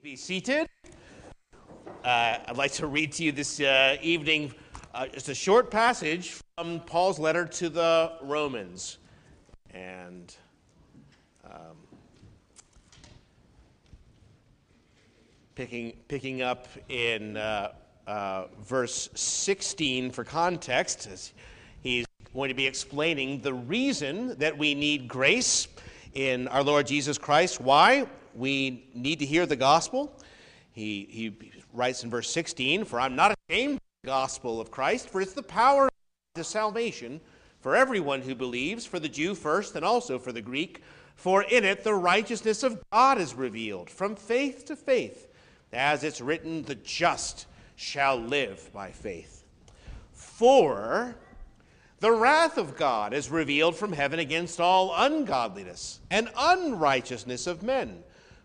Please be seated. Uh, I'd like to read to you this uh, evening uh, just a short passage from Paul's letter to the Romans. And um, picking, picking up in uh, uh, verse 16 for context, as he's going to be explaining the reason that we need grace in our Lord Jesus Christ. Why? We need to hear the gospel. He, he writes in verse 16, For I'm not ashamed of the gospel of Christ, for it's the power of salvation for everyone who believes, for the Jew first and also for the Greek. For in it the righteousness of God is revealed from faith to faith, as it's written, the just shall live by faith. For the wrath of God is revealed from heaven against all ungodliness and unrighteousness of men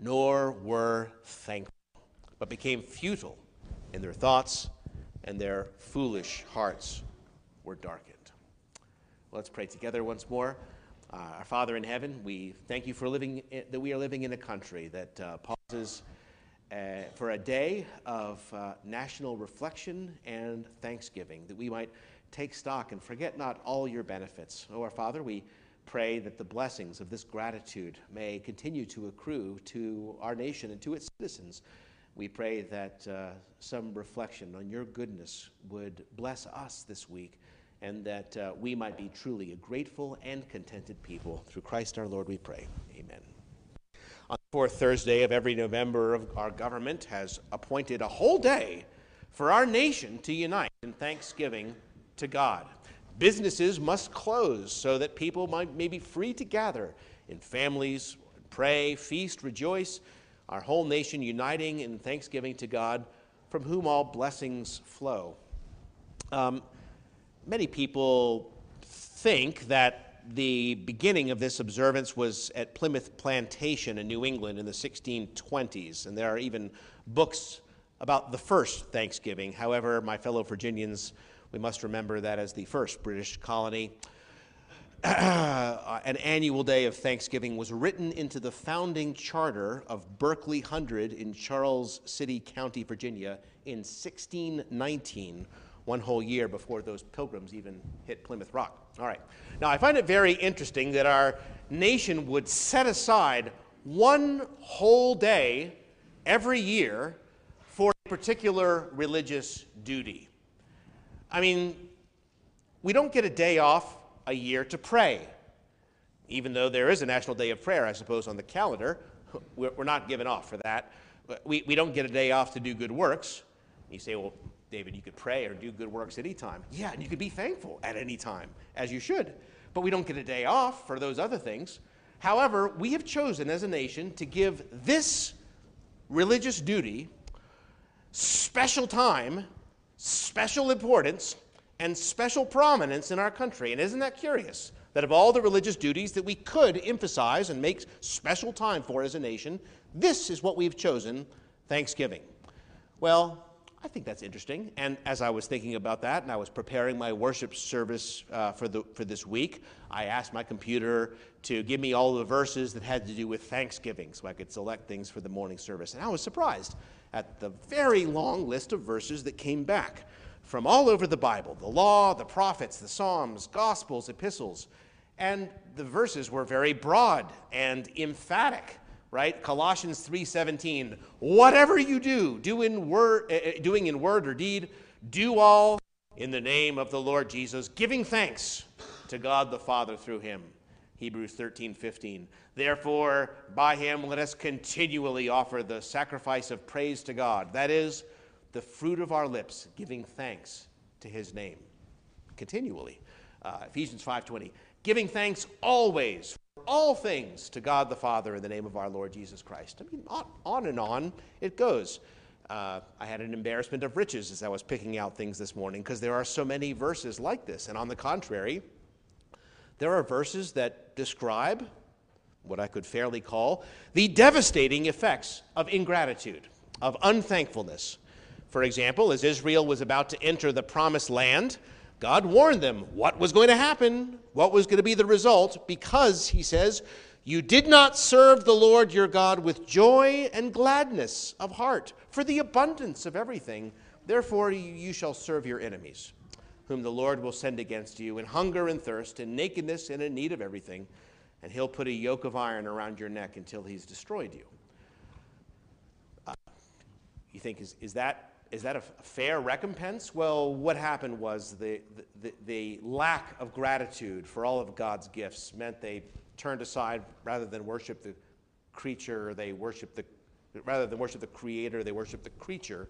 nor were thankful, but became futile in their thoughts, and their foolish hearts were darkened. Let's pray together once more. Uh, our Father in heaven, we thank you for living in, that we are living in a country that uh, pauses uh, for a day of uh, national reflection and thanksgiving, that we might take stock and forget not all your benefits. Oh, our Father, we pray that the blessings of this gratitude may continue to accrue to our nation and to its citizens. We pray that uh, some reflection on your goodness would bless us this week and that uh, we might be truly a grateful and contented people. Through Christ our Lord, we pray. Amen. On the fourth Thursday of every November, our government has appointed a whole day for our nation to unite in thanksgiving to God. Businesses must close so that people might, may be free to gather in families, pray, feast, rejoice, our whole nation uniting in thanksgiving to God, from whom all blessings flow. Um, many people think that the beginning of this observance was at Plymouth Plantation in New England in the 1620s, and there are even books about the first Thanksgiving. However, my fellow Virginians we must remember that as the first British colony, an annual day of Thanksgiving was written into the founding charter of Berkeley Hundred in Charles City County, Virginia, in 1619, one whole year before those pilgrims even hit Plymouth Rock. All right. Now, I find it very interesting that our nation would set aside one whole day every year for a particular religious duty. I mean, we don't get a day off a year to pray. Even though there is a National Day of Prayer, I suppose, on the calendar, we're not given off for that. We, we don't get a day off to do good works. You say, well, David, you could pray or do good works anytime. Yeah, and you could be thankful at any time, as you should. But we don't get a day off for those other things. However, we have chosen as a nation to give this religious duty special time special importance and special prominence in our country. And isn't that curious? That of all the religious duties that we could emphasize and make special time for as a nation, this is what we've chosen Thanksgiving. Well, I think that's interesting. And as I was thinking about that and I was preparing my worship service uh, for, the, for this week, I asked my computer to give me all the verses that had to do with Thanksgiving so I could select things for the morning service. And I was surprised at the very long list of verses that came back from all over the Bible the law, the prophets, the Psalms, Gospels, epistles. And the verses were very broad and emphatic right colossians 3.17 whatever you do do in word, uh, doing in word or deed do all in the name of the lord jesus giving thanks to god the father through him Hebrews 13, 15. Therefore, by him let us continually offer the sacrifice of praise to God, that is, the fruit of our lips, giving thanks to his name. Continually. Uh, Ephesians 5:20. Giving thanks always for all things to God the Father in the name of our Lord Jesus Christ. I mean, on, on and on it goes. Uh, I had an embarrassment of riches as I was picking out things this morning because there are so many verses like this. And on the contrary, there are verses that describe what I could fairly call the devastating effects of ingratitude, of unthankfulness. For example, as Israel was about to enter the promised land, God warned them what was going to happen, what was going to be the result, because, he says, you did not serve the Lord your God with joy and gladness of heart for the abundance of everything. Therefore, you shall serve your enemies, whom the Lord will send against you in hunger and thirst, in nakedness and in need of everything. And he'll put a yoke of iron around your neck until he's destroyed you. Uh, you think, is, is that is that a fair recompense? Well, what happened was the, the, the, lack of gratitude for all of God's gifts meant they turned aside rather than worship the creature, they worship the rather than worship the creator, they worship the creature,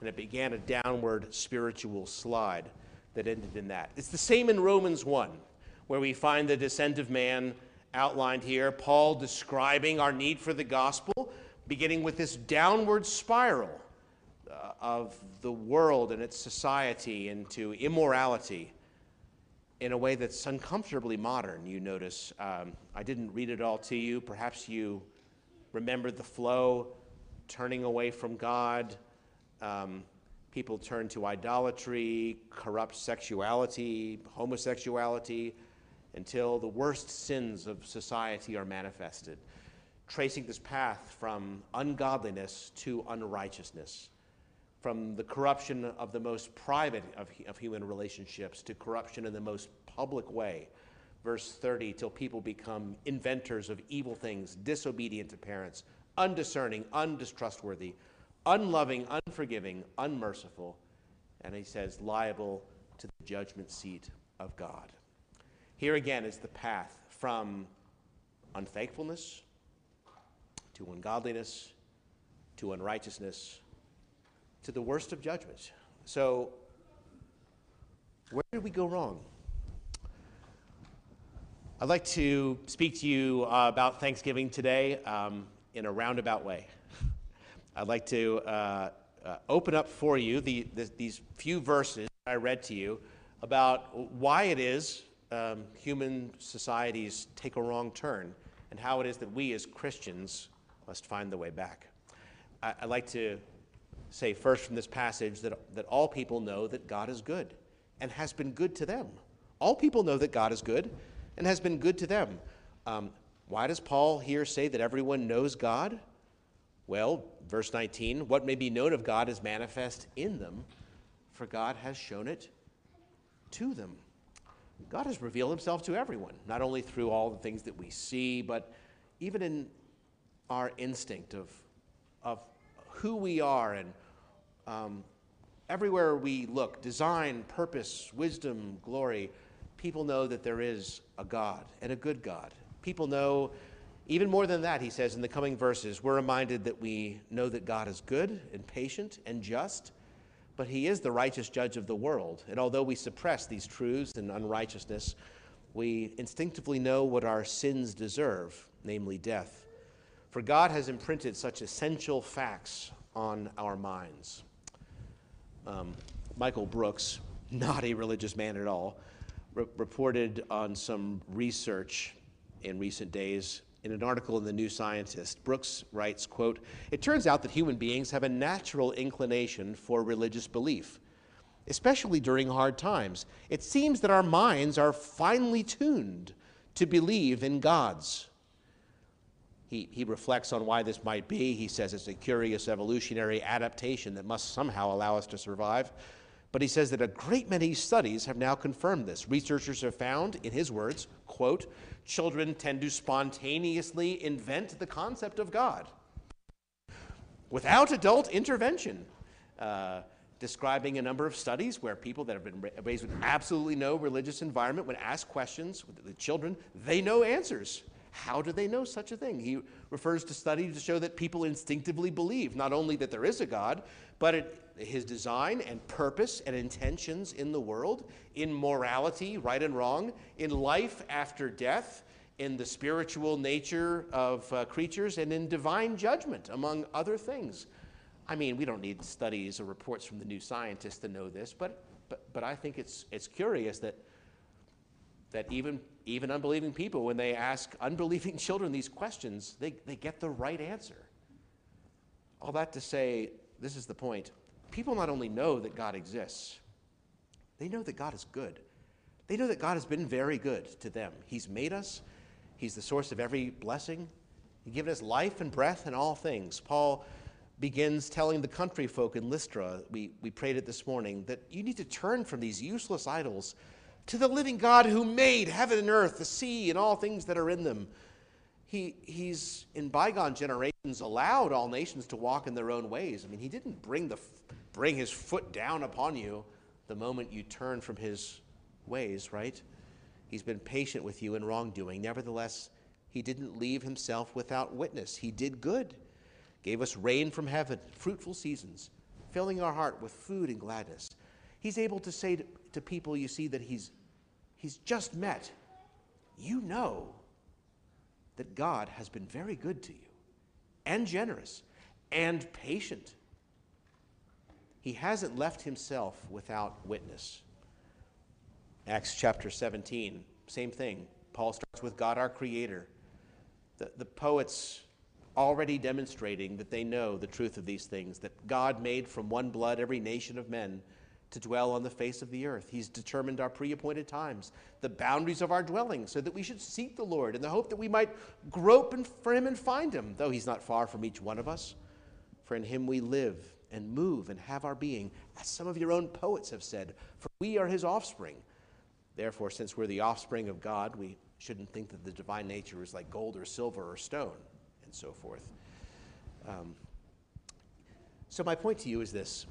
and it began a downward spiritual slide that ended in that. It's the same in Romans 1, where we find the descent of man outlined here, Paul describing our need for the gospel, beginning with this downward spiral uh, of the world and its society into immorality in a way that's uncomfortably modern, you notice. Um, I didn't read it all to you. Perhaps you remember the flow, turning away from God. Um, people turn to idolatry, corrupt sexuality, homosexuality, until the worst sins of society are manifested, tracing this path from ungodliness to unrighteousness from the corruption of the most private of, of human relationships to corruption in the most public way. Verse 30, till people become inventors of evil things, disobedient to parents, undiscerning, undistrustworthy, unloving, unforgiving, unmerciful, and he says, liable to the judgment seat of God. Here again is the path from unthankfulness to ungodliness to unrighteousness to the worst of judgments. So, where did we go wrong? I'd like to speak to you uh, about Thanksgiving today um, in a roundabout way. I'd like to uh, uh, open up for you the, the, these few verses I read to you about why it is um, human societies take a wrong turn and how it is that we as Christians must find the way back. I, would like to say first from this passage that, that all people know that God is good and has been good to them. All people know that God is good and has been good to them. Um, why does Paul here say that everyone knows God? Well, verse 19, what may be known of God is manifest in them, for God has shown it to them. God has revealed himself to everyone, not only through all the things that we see, but even in our instinct of, of who we are and um, everywhere we look design, purpose, wisdom, glory people know that there is a God and a good God. People know, even more than that, he says in the coming verses, we're reminded that we know that God is good and patient and just, but he is the righteous judge of the world. And although we suppress these truths and unrighteousness, we instinctively know what our sins deserve, namely death. For God has imprinted such essential facts on our minds. Um, Michael Brooks, not a religious man at all, re- reported on some research in recent days in an article in the New Scientist. Brooks writes, quote, "It turns out that human beings have a natural inclination for religious belief." Especially during hard times. It seems that our minds are finely tuned to believe in gods. He, he reflects on why this might be. He says it's a curious evolutionary adaptation that must somehow allow us to survive. But he says that a great many studies have now confirmed this. Researchers have found, in his words, quote, children tend to spontaneously invent the concept of God without adult intervention. Uh, describing a number of studies where people that have been raised with absolutely no religious environment, when asked questions with the children, they know answers. How do they know such a thing? He refers to studies to show that people instinctively believe not only that there is a God, but it, his design and purpose and intentions in the world, in morality, right and wrong, in life after death, in the spiritual nature of uh, creatures and in divine judgment, among other things. I mean, we don't need studies or reports from the new scientists to know this, but, but, but I think it's, it's curious that, that even, even unbelieving people, when they ask unbelieving children these questions, they, they get the right answer. All that to say, this is the point. People not only know that God exists, they know that God is good. They know that God has been very good to them. He's made us, He's the source of every blessing. He's given us life and breath and all things. Paul begins telling the country folk in Lystra, we, we prayed it this morning, that you need to turn from these useless idols to the living God who made heaven and earth, the sea, and all things that are in them. He, he's, in bygone generations, allowed all nations to walk in their own ways. I mean, he didn't bring, the, bring his foot down upon you the moment you turn from his ways, right? He's been patient with you in wrongdoing. Nevertheless, he didn't leave himself without witness. He did good, gave us rain from heaven, fruitful seasons, filling our heart with food and gladness. He's able to say to, to people you see that he's, he's just met, you know that God has been very good to you and generous and patient. He hasn't left himself without witness. Acts chapter 17, same thing. Paul starts with God our Creator. The, the poets already demonstrating that they know the truth of these things, that God made from one blood every nation of men to dwell on the face of the earth. He's determined our pre appointed times, the boundaries of our dwelling, so that we should seek the Lord in the hope that we might grope for him and find him, though he's not far from each one of us. For in him we live and move and have our being, as some of your own poets have said, for we are his offspring. Therefore, since we're the offspring of God, we shouldn't think that the divine nature is like gold or silver or stone and so forth. Um, so, my point to you is this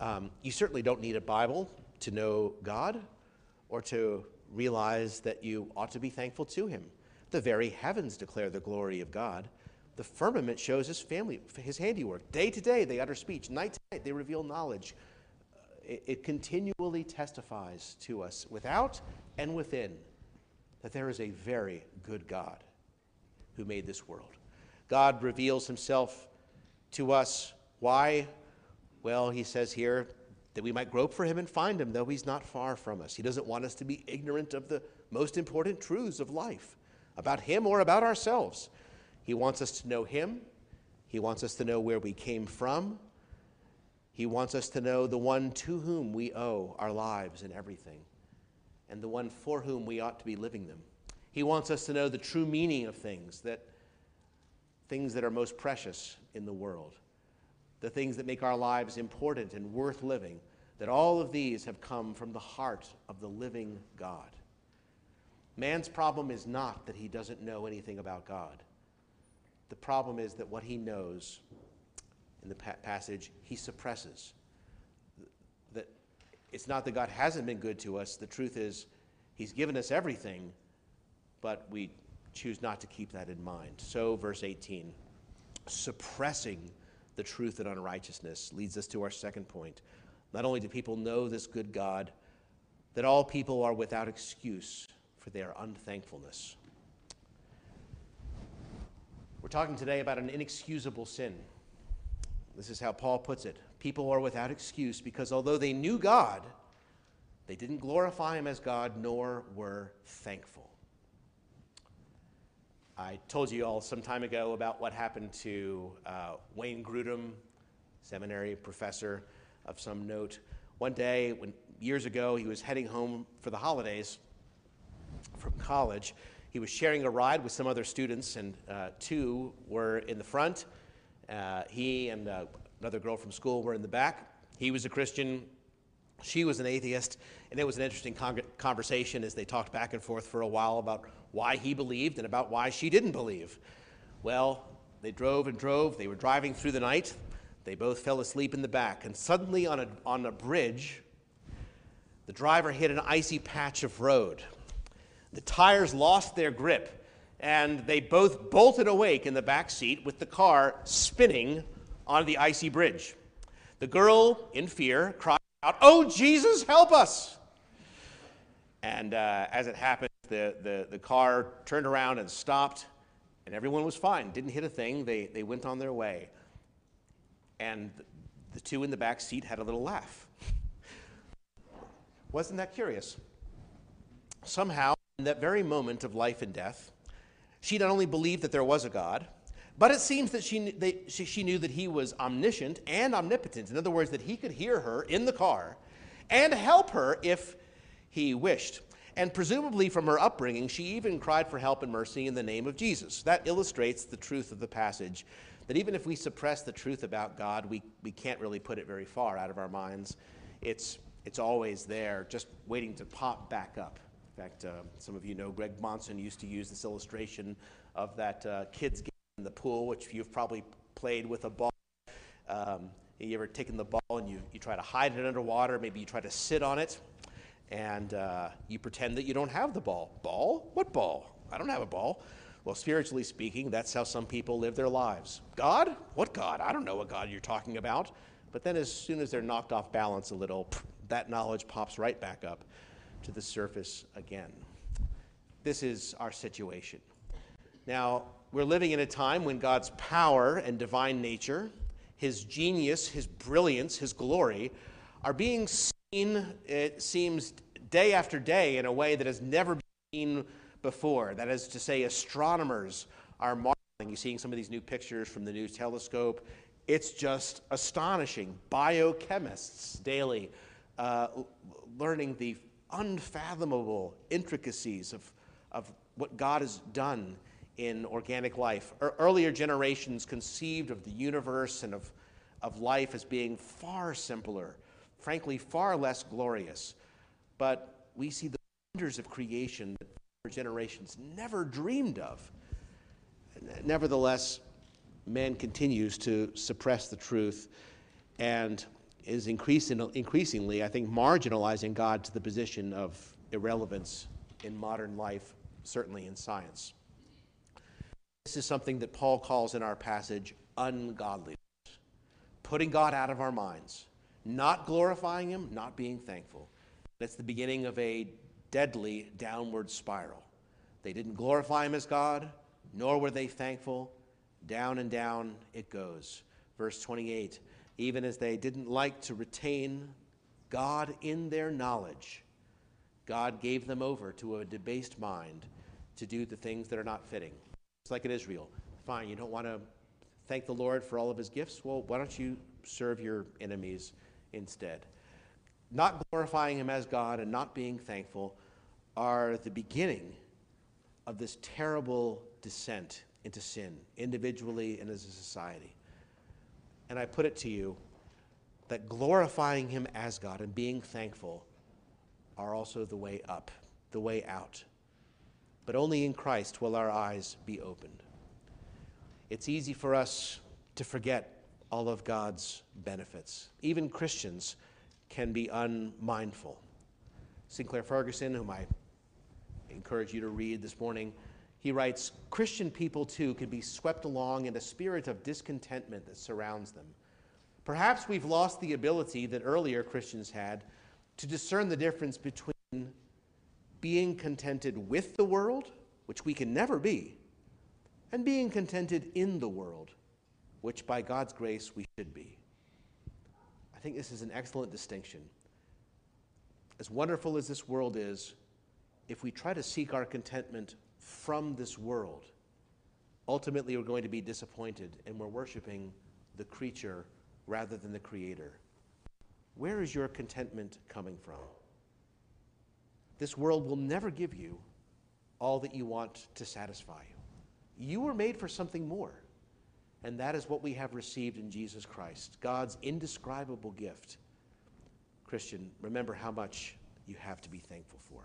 um, you certainly don't need a Bible to know God or to realize that you ought to be thankful to Him. The very heavens declare the glory of God. The firmament shows His family, His handiwork. Day to day they utter speech, night to night they reveal knowledge uh, it, it continually testifies to us without and within that there is a very good God who made this world. God reveals himself to us. Why? Well, he says here that we might grope for him and find him, though he's not far from us. He doesn't want us to be ignorant of the most important truths of life about him or about ourselves. He wants us to know him, he wants us to know where we came from, he wants us to know the one to whom we owe our lives and everything, and the one for whom we ought to be living them. He wants us to know the true meaning of things, that things that are most precious in the world, the things that make our lives important and worth living, that all of these have come from the heart of the living God. Man's problem is not that he doesn't know anything about God. The problem is that what he knows in the pa- passage, he suppresses. That it's not that God hasn't been good to us. The truth is, he's given us everything, but we choose not to keep that in mind. So, verse 18, suppressing the truth and unrighteousness leads us to our second point. Not only do people know this good God, that all people are without excuse for their unthankfulness. We're talking today about an inexcusable sin. This is how Paul puts it. People are without excuse because although they knew God, they didn't glorify him as God nor were thankful. I told you all some time ago about what happened to uh, Wayne Grudem, seminary professor of some note. One day, when, years ago, he was heading home for the holidays from college. He was sharing a ride with some other students, and uh, two were in the front uh, he and uh, another girl from school were in the back. He was a Christian, she was an atheist, and it was an interesting con- conversation as they talked back and forth for a while about why he believed and about why she didn't believe. Well, they drove and drove. They were driving through the night. They both fell asleep in the back, and suddenly on a, on a bridge, the driver hit an icy patch of road. The tires lost their grip and they both bolted awake in the back seat with the car spinning on the icy bridge. The girl, in fear, cried out, Oh, Jesus, help us! And uh, as it happened, the, the, the car turned around and stopped, and everyone was fine, didn't hit a thing. They, they went on their way. And the two in the back seat had a little laugh. Wasn't that curious? Somehow, in that very moment of life and death, she not only believed that there was a God, but it seems that she, they, she, she knew that he was omniscient and omnipotent. In other words, that he could hear her in the car and help her if he wished. And presumably from her upbringing, she even cried for help and mercy in the name of Jesus. That illustrates the truth of the passage that even if we suppress the truth about God, we, we can't really put it very far out of our minds. It's, it's always there, just waiting to pop back up. In fact, uh, some of you know Greg Monson used to use this illustration of that uh, kids game in the pool, which you've probably played with a ball. Um, you ever taken the ball and you, you try to hide it underwater? Maybe you try to sit on it and uh, you pretend that you don't have the ball. Ball? What ball? I don't have a ball. Well, spiritually speaking, that's how some people live their lives. God? What God? I don't know what God you're talking about. But then, as soon as they're knocked off balance a little, that knowledge pops right back up to the surface again. This is our situation. Now, we're living in a time when God's power and divine nature, his genius, his brilliance, his glory, are being seen, it seems, day after day in a way that has never been seen before. That is to say, astronomers are marveling. You're seeing some of these new pictures from the new telescope. It's just astonishing. Biochemists daily uh, learning the unfathomable intricacies of, of what God has done in organic life. Er, earlier generations conceived of the universe and of, of life as being far simpler, frankly, far less glorious. But we see the wonders of creation that generations never dreamed of. Nevertheless, man continues to suppress the truth and is increasing, increasingly, I think, marginalizing God to the position of irrelevance in modern life, certainly in science. This is something that Paul calls in our passage ungodliness, putting God out of our minds, not glorifying Him, not being thankful. That's the beginning of a deadly downward spiral. They didn't glorify him as God, nor were they thankful. Down and down it goes. Verse 28 Even as they didn't like to retain God in their knowledge, God gave them over to a debased mind to do the things that are not fitting. It's like in Israel. Fine, you don't want to thank the Lord for all of his gifts? Well, why don't you serve your enemies instead? not glorifying Him as God and not being thankful are the beginning of this terrible descent into sin, individually and as a society. And I put it to you that glorifying Him as God and being thankful are also the way up, the way out. But only in Christ will our eyes be opened. It's easy for us to forget all of God's benefits. Even Christians can be unmindful. Sinclair Ferguson, whom I encourage you to read this morning, he writes Christian people too can be swept along in a spirit of discontentment that surrounds them. Perhaps we've lost the ability that earlier Christians had to discern the difference between being contented with the world, which we can never be, and being contented in the world, which by God's grace we should be. I think this is an excellent distinction. As wonderful as this world is, if we try to seek our contentment from this world, ultimately we're going to be disappointed and we're worshiping the creature rather than the creator. Where is your contentment coming from? This world will never give you all that you want to satisfy you. You were made for something more. And that is what we have received in Jesus Christ, God's indescribable gift. Christian, remember how much you have to be thankful for.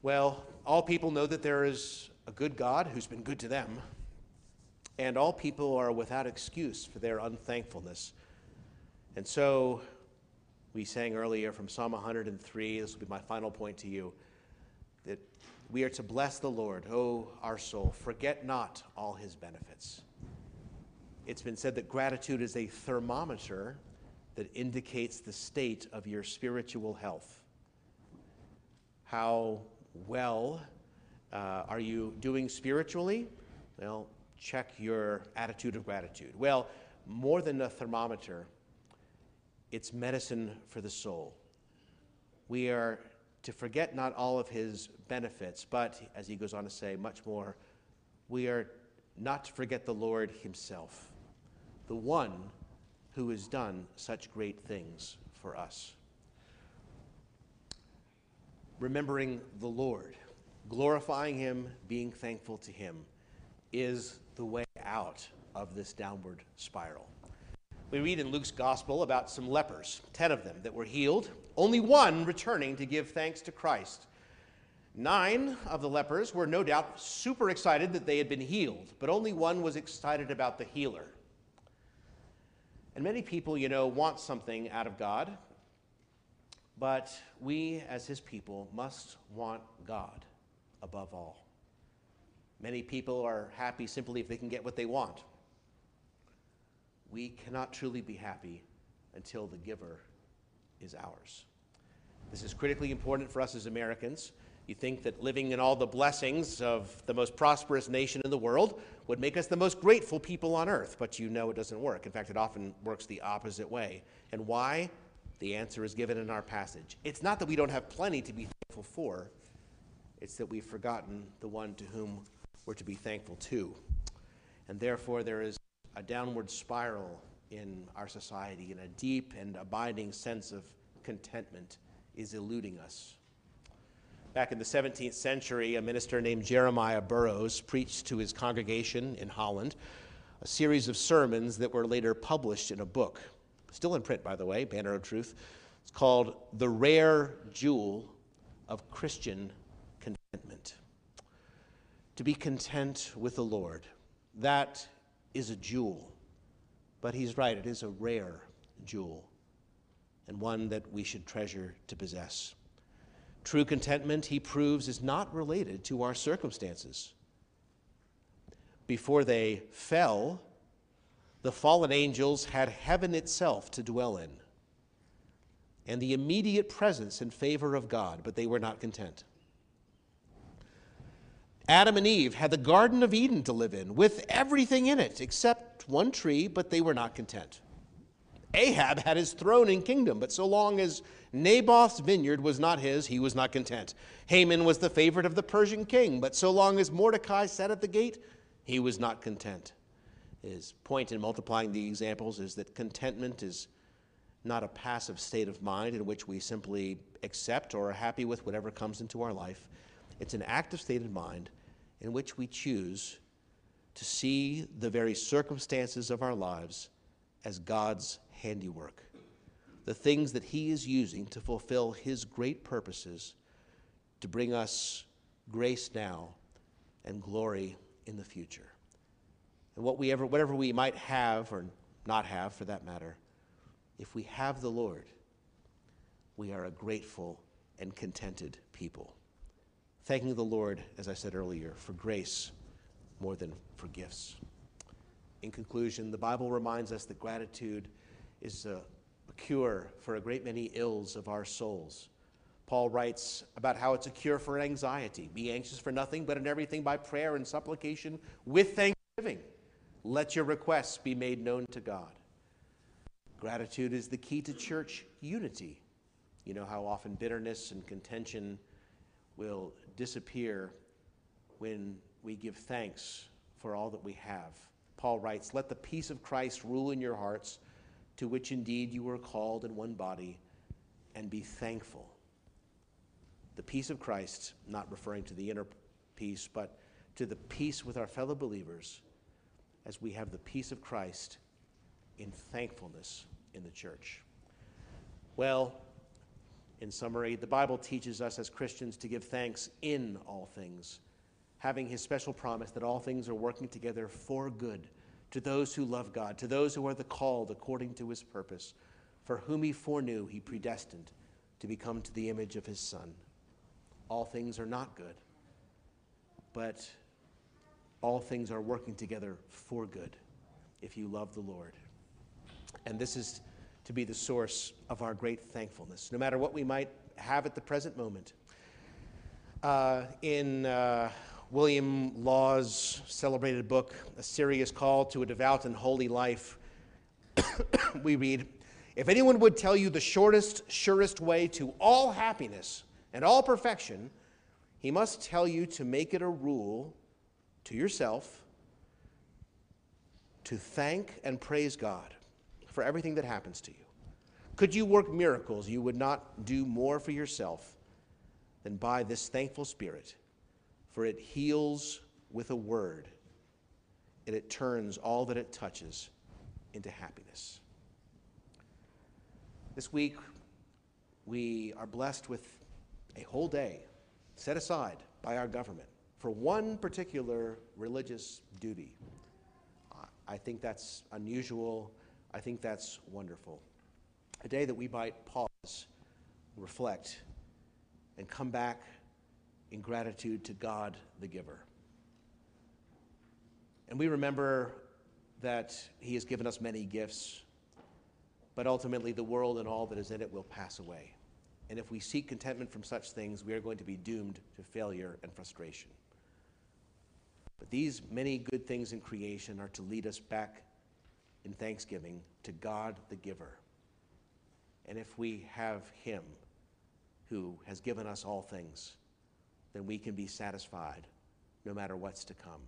Well, all people know that there is a good God who's been good to them, and all people are without excuse for their unthankfulness. And so, we sang earlier from Psalm 103, this will be my final point to you, that we are to bless the Lord, O our soul. Forget not all his benefits. It's been said that gratitude is a thermometer that indicates the state of your spiritual health. How well uh, are you doing spiritually? Well, check your attitude of gratitude. Well, more than a thermometer, it's medicine for the soul. We are to forget not all of his benefits, but, as he goes on to say, much more, we are not to forget the Lord himself, the one who has done such great things for us. Remembering the Lord, glorifying him, being thankful to him, is the way out of this downward spiral. We read in Luke's gospel about some lepers, 10 of them that were healed, only one returning to give thanks to Christ. Nine of the lepers were no doubt super excited that they had been healed, but only one was excited about the healer. And many people, you know, want something out of God, but we as his people must want God above all. Many people are happy simply if they can get what they want we cannot truly be happy until the giver is ours. This is critically important for us as Americans. You think that living in all the blessings of the most prosperous nation in the world would make us the most grateful people on earth, but you know it doesn't work. In fact, it often works the opposite way. And why? The answer is given in our passage. It's not that we don't have plenty to be thankful for, it's that we've forgotten the one to whom we're to be thankful to. And therefore, there is a downward spiral in our society, and a deep and abiding sense of contentment is eluding us. Back in the 17th century, a minister named Jeremiah Burroughs preached to his congregation in Holland a series of sermons that were later published in a book, still in print, by the way, Banner of Truth. It's called The Rare Jewel of Christian Contentment. To be content with the Lord, that is a jewel. But he's right, it is a rare jewel and one that we should treasure to possess. True contentment, he proves, is not related to our circumstances. Before they fell, the fallen angels had heaven itself to dwell in and the immediate presence and favor of God, but they were not content. Adam and Eve had the Garden of Eden to live in with everything in it except one tree, but they were not content. Ahab had his throne and kingdom, but so long as Naboth's vineyard was not his, he was not content. Haman was the favorite of the Persian king, but so long as Mordecai sat at the gate, he was not content. His point in multiplying the examples is that contentment is not a passive state of mind in which we simply accept or are happy with whatever comes into our life. It's an active state of mind in which we choose to see the very circumstances of our lives as God's handiwork, the things that He is using to fulfill His great purposes to bring us grace now and glory in the future. And what we ever, whatever we might have or not have for that matter, if we have the Lord, we are a grateful and contented people thanking the Lord, as I said earlier, for grace more than for gifts. In conclusion, the Bible reminds us that gratitude is a, a, cure for a great many ills of our souls. Paul writes about how it's a cure for anxiety. Be anxious for nothing, but in everything by prayer and supplication with thanksgiving. Let your requests be made known to God. Gratitude is the key to church unity. You know how often bitterness and contention will disappear when we give thanks for all that we have. Paul writes, Let the peace of Christ rule in your hearts, to which indeed you were called in one body, and be thankful. The peace of Christ, not referring to the inner peace, but to the peace with our fellow believers as we have the peace of Christ in thankfulness in the church. Well, in summary, the Bible teaches us as Christians to give thanks in all things, having his special promise that all things are working together for good to those who love God, to those who are the called according to his purpose, for whom he foreknew, he predestined to become to the image of his Son. All things are not good, but all things are working together for good if you love the Lord. And this is to be the source of our great thankfulness, no matter what we might have at the present moment. Uh, in uh, William Law's celebrated book, A Serious Call to a Devout and Holy Life, we read If anyone would tell you the shortest, surest way to all happiness and all perfection, he must tell you to make it a rule to yourself to thank and praise God for everything that happens to you. Could you work miracles, you would not do more for yourself than by this thankful spirit, for it heals with a word, and it turns all that it touches into happiness. This week, we are blessed with a whole day set aside by our government for one particular religious duty. I think that's unusual. I think that's wonderful. A day that we might pause, reflect, and come back in gratitude to God the giver. And we remember that He has given us many gifts, but ultimately the world and all that is in it will pass away. And if we seek contentment from such things, we are going to be doomed to failure and frustration. But these many good things in creation are to lead us back in thanksgiving to God the giver. And if we have Him, who has given us all things, then we can be satisfied no matter what's to come.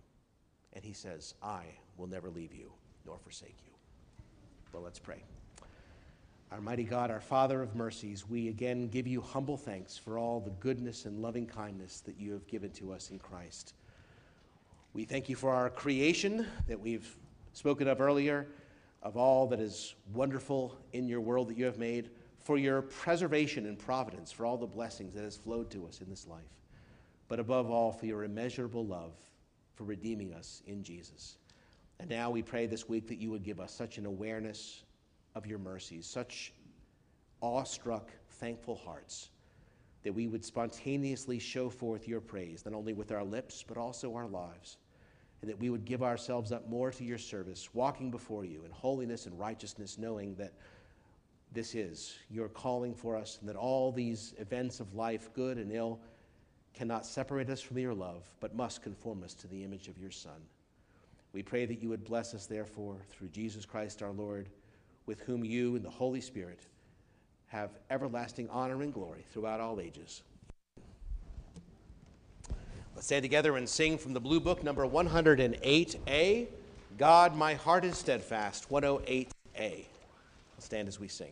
And he says, I will never leave you nor forsake you. Well, let's pray. Our mighty God, our Father of mercies, we again give you humble thanks for all the goodness and loving kindness that you have given to us in Christ. We thank you for our creation that we've spoken of earlier, of all that is wonderful in your world that you have made for your preservation and providence, for all the blessings that has flowed to us in this life, but above all, for your immeasurable love for redeeming us in Jesus. And now we pray this week that you would give us such an awareness of your mercies, such awestruck, thankful hearts, that we would spontaneously show forth your praise, not only with our lips, but also our lives, and that we would give ourselves up more to your service, walking before you in holiness and righteousness, knowing that this is your calling for us, and that all these events of life, good and ill, cannot separate us from your love, but must conform us to the image of your Son. We pray that you would bless us, therefore, through Jesus Christ our Lord, with whom you and the Holy Spirit have everlasting honor and glory throughout all ages. Let's stand together and sing from the Blue Book, number 108A God, my heart is steadfast, 108A. Let's stand as we sing.